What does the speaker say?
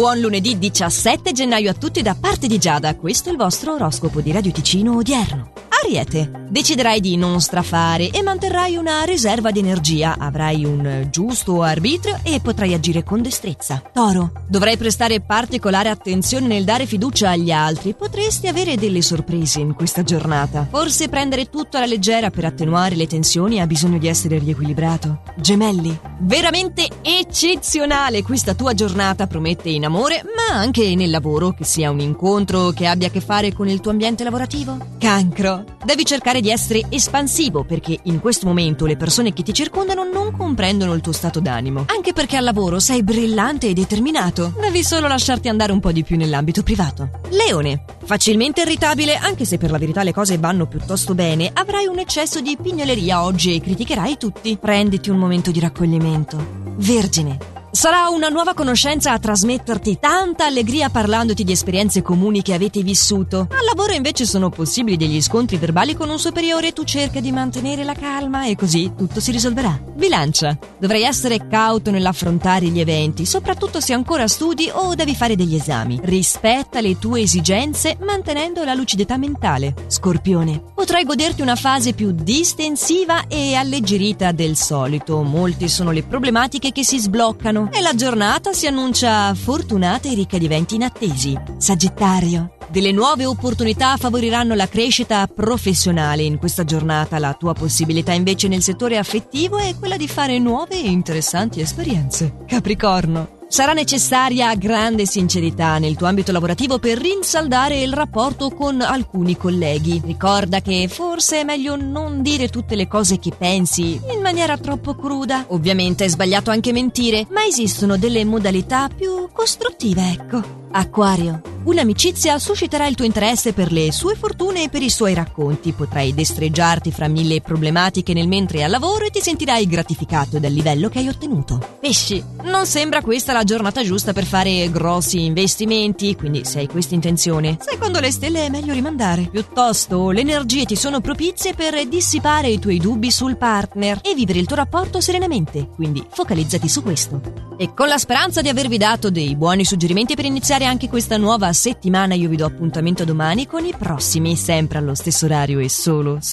Buon lunedì 17 gennaio a tutti da parte di Giada. Questo è il vostro oroscopo di Radio Ticino odierno. Ariete, deciderai di non strafare e manterrai una riserva di energia, avrai un giusto arbitrio e potrai agire con destrezza. Toro, dovrai prestare particolare attenzione nel dare fiducia agli altri, potresti avere delle sorprese in questa giornata. Forse prendere tutto alla leggera per attenuare le tensioni ha bisogno di essere riequilibrato. Gemelli, veramente eccezionale questa tua giornata promette in amore, ma anche nel lavoro, che sia un incontro che abbia a che fare con il tuo ambiente lavorativo. Cancro, Devi cercare di essere espansivo perché in questo momento le persone che ti circondano non comprendono il tuo stato d'animo. Anche perché al lavoro sei brillante e determinato. Devi solo lasciarti andare un po' di più nell'ambito privato. Leone. Facilmente irritabile, anche se per la verità le cose vanno piuttosto bene, avrai un eccesso di pignoleria oggi e criticherai tutti. Prenditi un momento di raccoglimento. Vergine. Sarà una nuova conoscenza a trasmetterti tanta allegria parlandoti di esperienze comuni che avete vissuto. Al lavoro invece sono possibili degli scontri verbali con un superiore e tu cerca di mantenere la calma e così tutto si risolverà. Bilancia. Dovrai essere cauto nell'affrontare gli eventi, soprattutto se ancora studi o devi fare degli esami. Rispetta le tue esigenze mantenendo la lucidità mentale. Scorpione. Potrai goderti una fase più distensiva e alleggerita del solito. Molte sono le problematiche che si sbloccano giorno e la giornata si annuncia fortunata e ricca di eventi inattesi. Sagittario. Delle nuove opportunità favoriranno la crescita professionale in questa giornata. La tua possibilità invece nel settore affettivo è quella di fare nuove e interessanti esperienze. Capricorno. Sarà necessaria grande sincerità nel tuo ambito lavorativo per rinsaldare il rapporto con alcuni colleghi. Ricorda che forse è meglio non dire tutte le cose che pensi in maniera troppo cruda. Ovviamente è sbagliato anche mentire, ma esistono delle modalità più costruttive, ecco. Acquario. Un'amicizia susciterà il tuo interesse per le sue fortune e per i suoi racconti. Potrai destreggiarti fra mille problematiche nel mentre al lavoro e ti sentirai gratificato dal livello che hai ottenuto. Pesci. Non sembra questa la giornata giusta per fare grossi investimenti, quindi se hai questa intenzione, secondo le stelle è meglio rimandare. Piuttosto, le energie ti sono propizie per dissipare i tuoi dubbi sul partner e vivere il tuo rapporto serenamente, quindi focalizzati su questo. E con la speranza di avervi dato dei buoni suggerimenti per iniziare anche questa nuova settimana, io vi do appuntamento domani con i prossimi, sempre allo stesso orario e solo